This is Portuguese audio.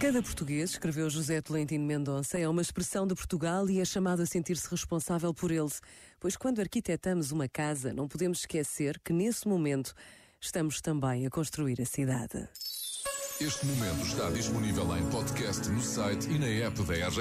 Cada português, escreveu José Tolentino Mendonça, é uma expressão de Portugal e é chamado a sentir-se responsável por ele. Pois quando arquitetamos uma casa, não podemos esquecer que nesse momento estamos também a construir a cidade. Este momento está disponível em podcast no site e na app da RF.